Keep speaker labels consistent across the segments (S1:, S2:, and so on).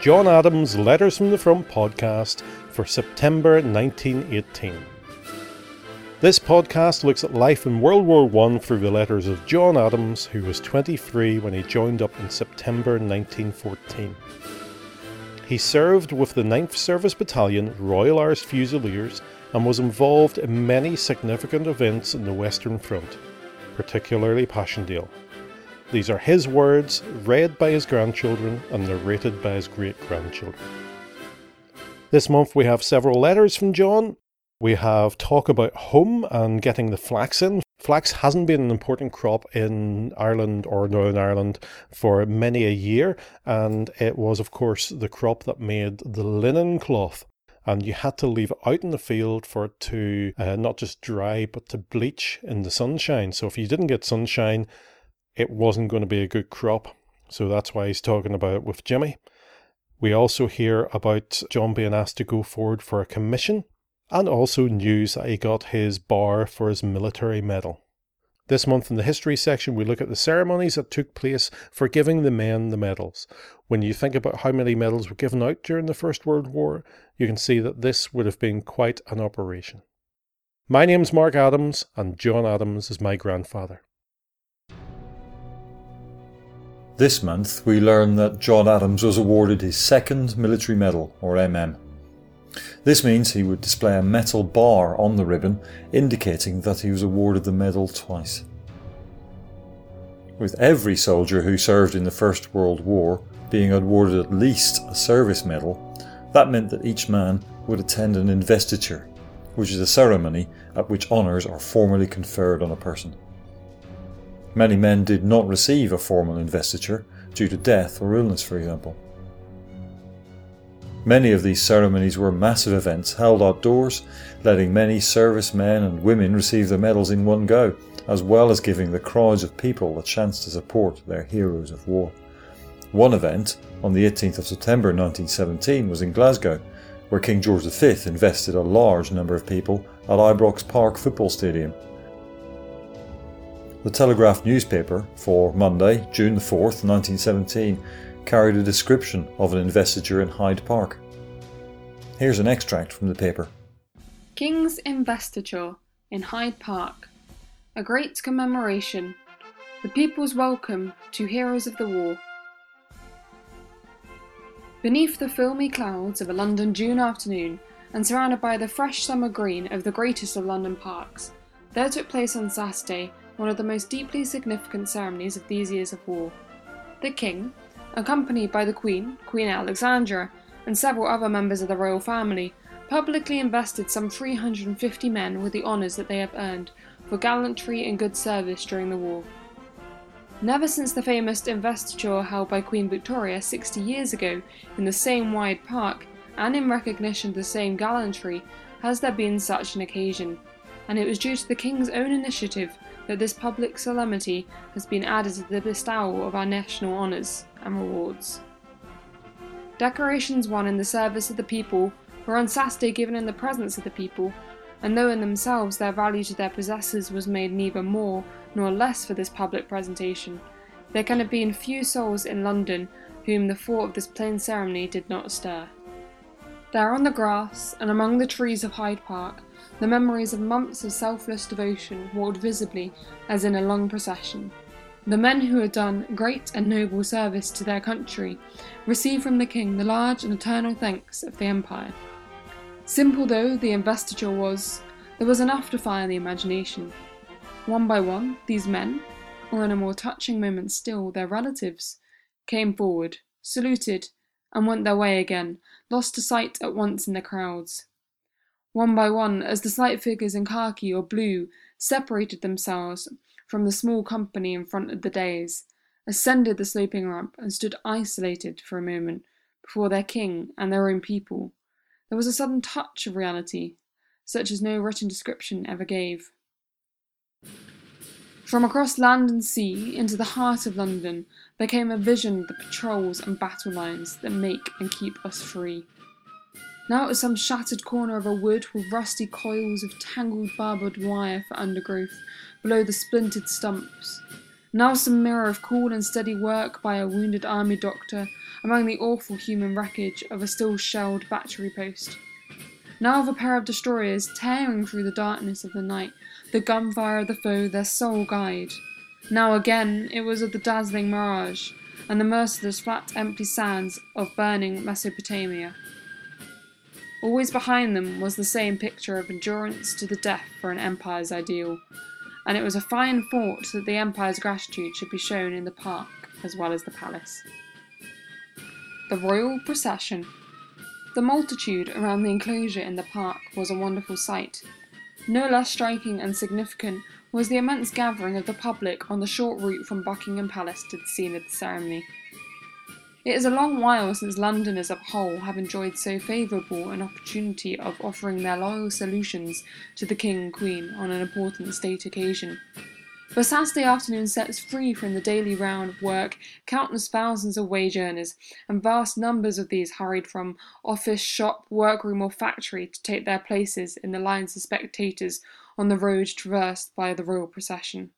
S1: John Adams' Letters from the Front podcast for September 1918. This podcast looks at life in World War I through the letters of John Adams, who was 23 when he joined up in September 1914. He served with the 9th Service Battalion, Royal Irish Fusiliers, and was involved in many significant events in the Western Front, particularly Passchendaele. These are his words, read by his grandchildren and narrated by his great grandchildren. This month we have several letters from John. We have talk about home and getting the flax in. Flax hasn't been an important crop in Ireland or Northern Ireland for many a year, and it was, of course, the crop that made the linen cloth and you had to leave it out in the field for it to uh, not just dry but to bleach in the sunshine. So if you didn't get sunshine, it wasn't going to be a good crop. So that's why he's talking about it with Jimmy. We also hear about John being asked to go forward for a commission and also news that he got his bar for his military medal. This month in the history section, we look at the ceremonies that took place for giving the men the medals. When you think about how many medals were given out during the First World War, you can see that this would have been quite an operation. My name's Mark Adams, and John Adams is my grandfather.
S2: This month, we learn that John Adams was awarded his second military medal, or MM. This means he would display a metal bar on the ribbon, indicating that he was awarded the medal twice. With every soldier who served in the First World War being awarded at least a service medal, that meant that each man would attend an investiture, which is a ceremony at which honours are formally conferred on a person. Many men did not receive a formal investiture due to death or illness, for example. Many of these ceremonies were massive events held outdoors, letting many servicemen and women receive their medals in one go, as well as giving the crowds of people a chance to support their heroes of war. One event, on the 18th of September 1917, was in Glasgow, where King George V invested a large number of people at Ibrox Park Football Stadium. The Telegraph newspaper for Monday, June 4th, 1917, carried a description of an investiture in Hyde Park. Here's an extract from the paper
S3: King's Investiture in Hyde Park. A great commemoration. The people's welcome to heroes of the war. Beneath the filmy clouds of a London June afternoon, and surrounded by the fresh summer green of the greatest of London parks, there took place on Saturday one of the most deeply significant ceremonies of these years of war. The King, accompanied by the Queen, Queen Alexandra, and several other members of the royal family, publicly invested some 350 men with the honours that they have earned for gallantry and good service during the war. Never since the famous investiture held by Queen Victoria 60 years ago in the same wide park and in recognition of the same gallantry has there been such an occasion, and it was due to the King's own initiative that this public solemnity has been added to the bestowal of our national honours and rewards. Decorations won in the service of the people were on Saturday given in the presence of the people, and though in themselves their value to their possessors was made neither more nor less for this public presentation, there can have been few souls in London whom the thought of this plain ceremony did not stir. There on the grass and among the trees of Hyde Park, the memories of months of selfless devotion walked visibly as in a long procession. The men who had done great and noble service to their country received from the king the large and eternal thanks of the empire. Simple though the investiture was, there was enough to fire the imagination. One by one, these men, or in a more touching moment still, their relatives, came forward, saluted, and went their way again, lost to sight at once in the crowds. One by one, as the slight figures in khaki or blue separated themselves from the small company in front of the dais, ascended the sloping ramp, and stood isolated for a moment before their king and their own people, there was a sudden touch of reality, such as no written description ever gave. From across land and sea into the heart of London there came a vision of the patrols and battle lines that make and keep us free. Now it was some shattered corner of a wood with rusty coils of tangled barbed wire for undergrowth below the splintered stumps. Now some mirror of cool and steady work by a wounded army doctor among the awful human wreckage of a still shelled battery post. Now of a pair of destroyers tearing through the darkness of the night, the gunfire of the foe their sole guide. Now again it was of the dazzling mirage, and the merciless flat empty sands of burning Mesopotamia. Always behind them was the same picture of endurance to the death for an empire's ideal, and it was a fine thought that the empire's gratitude should be shown in the park as well as the palace. The royal procession. The multitude around the enclosure in the park was a wonderful sight. No less striking and significant was the immense gathering of the public on the short route from Buckingham Palace to the scene of the ceremony. It is a long while since Londoners as a whole have enjoyed so favourable an opportunity of offering their loyal solutions to the King and Queen on an important state occasion. For Saturday afternoon sets free from the daily round of work countless thousands of wage earners, and vast numbers of these hurried from office, shop, workroom, or factory to take their places in the lines of spectators on the road traversed by the royal procession.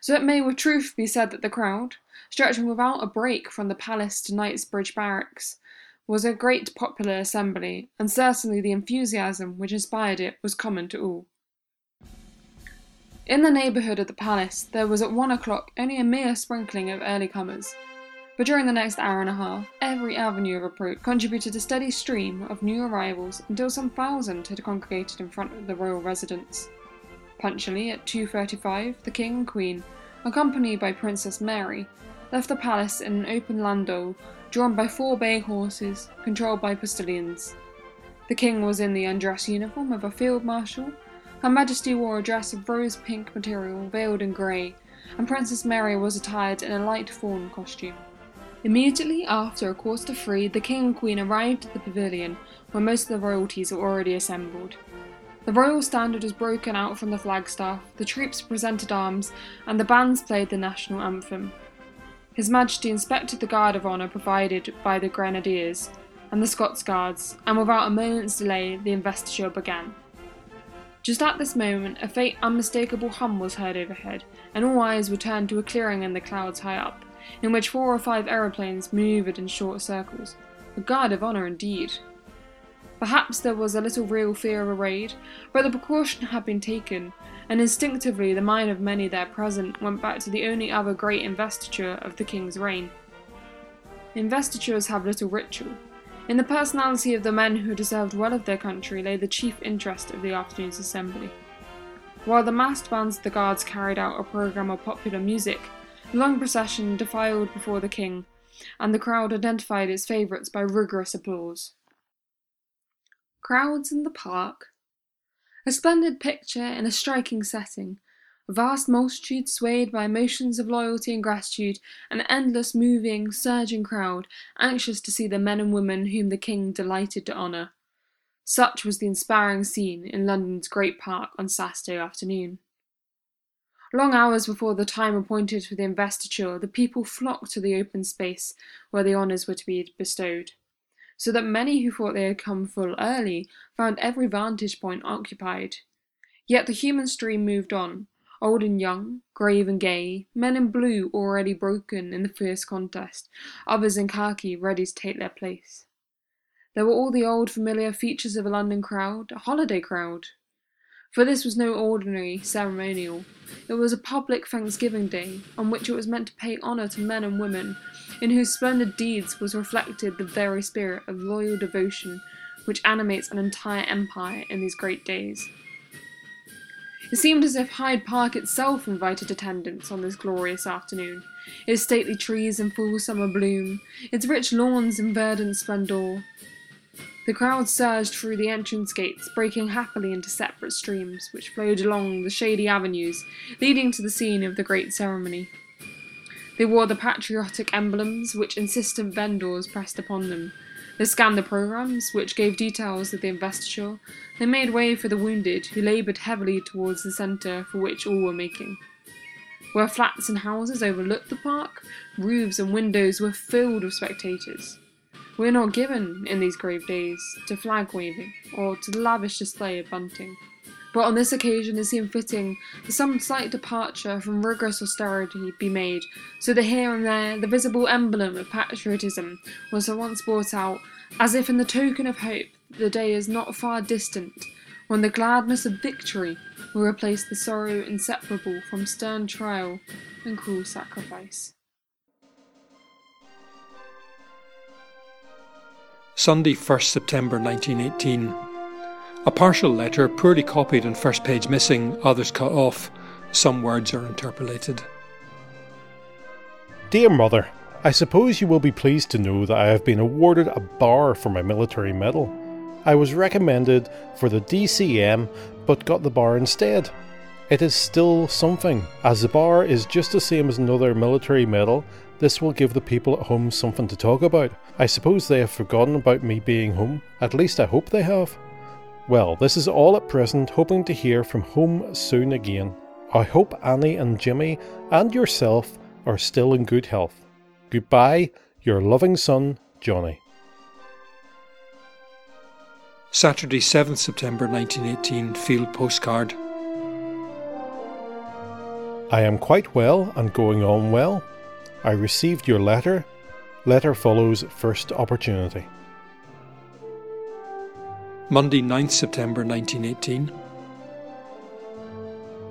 S3: So it may with truth be said that the crowd, stretching without a break from the palace to Knightsbridge Barracks, was a great popular assembly, and certainly the enthusiasm which inspired it was common to all. In the neighbourhood of the palace there was at one o'clock only a mere sprinkling of early comers, but during the next hour and a half every avenue of approach contributed a steady stream of new arrivals until some thousand had congregated in front of the royal residence. Punctually at 2.35 the King and Queen, accompanied by Princess Mary, left the palace in an open landau drawn by four bay horses controlled by postilions. The King was in the undress uniform of a field marshal, Her Majesty wore a dress of rose pink material veiled in grey, and Princess Mary was attired in a light fawn costume. Immediately after a quarter to three, the King and Queen arrived at the pavilion where most of the royalties were already assembled. The royal standard was broken out from the flagstaff, the troops presented arms, and the bands played the national anthem. His Majesty inspected the guard of honour provided by the Grenadiers and the Scots Guards, and without a moment's delay the investiture began. Just at this moment, a faint, unmistakable hum was heard overhead, and all eyes were turned to a clearing in the clouds high up, in which four or five aeroplanes manoeuvred in short circles. A guard of honour indeed. Perhaps there was a little real fear of a raid, but the precaution had been taken, and instinctively the mind of many there present went back to the only other great investiture of the king's reign. Investitures have little ritual. In the personality of the men who deserved well of their country lay the chief interest of the afternoon's assembly. While the massed bands of the guards carried out a programme of popular music, the long procession defiled before the king, and the crowd identified its favourites by rigorous applause. Crowds in the Park. A splendid picture in a striking setting. A vast multitude swayed by emotions of loyalty and gratitude, an endless, moving, surging crowd, anxious to see the men and women whom the King delighted to honour. Such was the inspiring scene in London's great park on Saturday afternoon. Long hours before the time appointed for the investiture, the people flocked to the open space where the honours were to be bestowed so that many who thought they had come full early found every vantage point occupied. Yet the human stream moved on, old and young, grave and gay, men in blue already broken in the fierce contest, others in khaki ready to take their place. There were all the old familiar features of a London crowd, a holiday crowd. For this was no ordinary ceremonial. It was a public Thanksgiving Day, on which it was meant to pay honour to men and women in whose splendid deeds was reflected the very spirit of loyal devotion which animates an entire empire in these great days. It seemed as if Hyde Park itself invited attendance on this glorious afternoon, its stately trees in full summer bloom, its rich lawns in verdant splendour. The crowd surged through the entrance gates, breaking happily into separate streams, which flowed along the shady avenues leading to the scene of the great ceremony. They wore the patriotic emblems which insistent vendors pressed upon them. They scanned the programs, which gave details of the investiture. They made way for the wounded, who laboured heavily towards the centre for which all were making. Where flats and houses overlooked the park, roofs and windows were filled with spectators. We are not given, in these grave days, to flag waving or to the lavish display of bunting. but on this occasion it seemed fitting that some slight departure from rigorous austerity be made, so that here and there the visible emblem of patriotism was at once brought out, as if in the token of hope that the day is not far distant when the gladness of victory will replace the sorrow inseparable from stern trial and cruel sacrifice.
S4: Sunday, 1st September 1918. A partial letter, poorly copied and first page missing, others cut off. Some words are interpolated.
S1: Dear Mother, I suppose you will be pleased to know that I have been awarded a bar for my military medal. I was recommended for the DCM but got the bar instead. It is still something. As the bar is just the same as another military medal, this will give the people at home something to talk about. I suppose they have forgotten about me being home. At least I hope they have. Well, this is all at present, hoping to hear from home soon again. I hope Annie and Jimmy and yourself are still in good health. Goodbye, your loving son, Johnny.
S4: Saturday, 7th September 1918, Field Postcard.
S1: I am quite well and going on well. I received your letter. Letter follows first opportunity.
S4: Monday, 9th September 1918.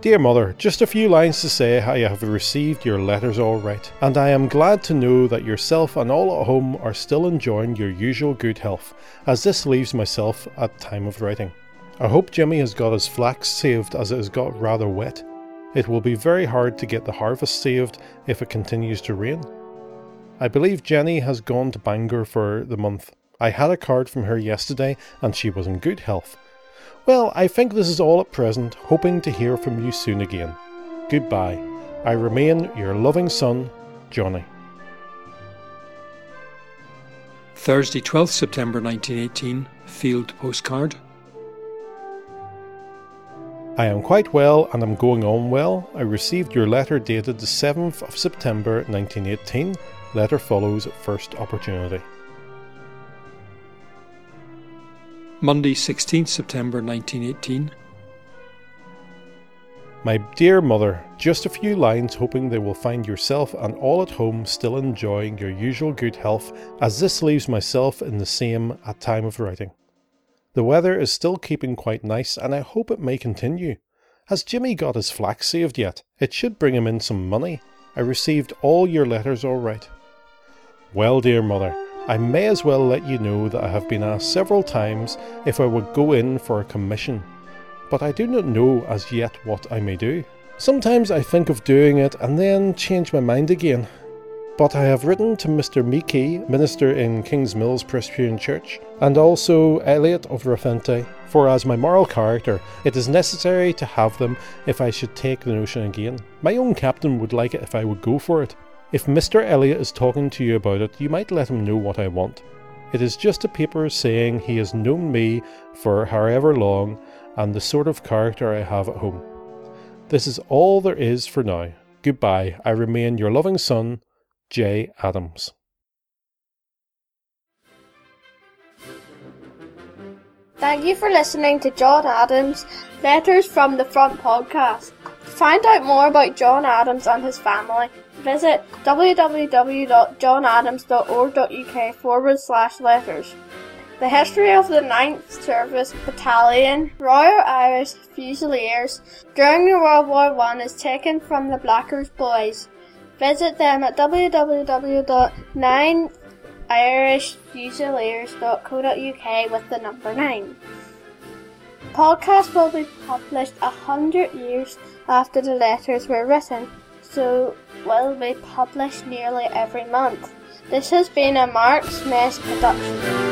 S1: Dear Mother, just a few lines to say how I have received your letters all right, and I am glad to know that yourself and all at home are still enjoying your usual good health, as this leaves myself at time of writing. I hope Jimmy has got his flax saved as it has got rather wet. It will be very hard to get the harvest saved if it continues to rain. I believe Jenny has gone to Bangor for the month. I had a card from her yesterday and she was in good health. Well, I think this is all at present, hoping to hear from you soon again. Goodbye. I remain your loving son, Johnny.
S4: Thursday, 12th September 1918, Field Postcard.
S1: I am quite well and am going on well. I received your letter dated the 7th of September 1918. Letter follows at first opportunity.
S4: Monday, 16th September 1918.
S1: My dear mother, just a few lines hoping they will find yourself and all at home still enjoying your usual good health, as this leaves myself in the same at time of writing. The weather is still keeping quite nice, and I hope it may continue. Has Jimmy got his flax saved yet? It should bring him in some money. I received all your letters all right. Well, dear mother, I may as well let you know that I have been asked several times if I would go in for a commission, but I do not know as yet what I may do. Sometimes I think of doing it and then change my mind again. But I have written to Mr. Meekie, minister in King's Mills Presbyterian Church, and also Elliot of Rafente, for as my moral character, it is necessary to have them if I should take the notion again. My own captain would like it if I would go for it. If Mr. Elliot is talking to you about it, you might let him know what I want. It is just a paper saying he has known me for however long and the sort of character I have at home. This is all there is for now. Goodbye. I remain your loving son, J. Adams.
S5: Thank you for listening to John Adams' Letters from the Front podcast. To find out more about John Adams and his family, visit www.johnadams.org.uk forward slash letters. The history of the 9th Service Battalion, Royal Irish Fusiliers, during the World War I is taken from the Blacker's Boys. Visit them at www.9irishfusiliers.co.uk with the number 9. Podcast will be published a hundred years after the letters were written, so will be published nearly every month. This has been a Mark's Mess production.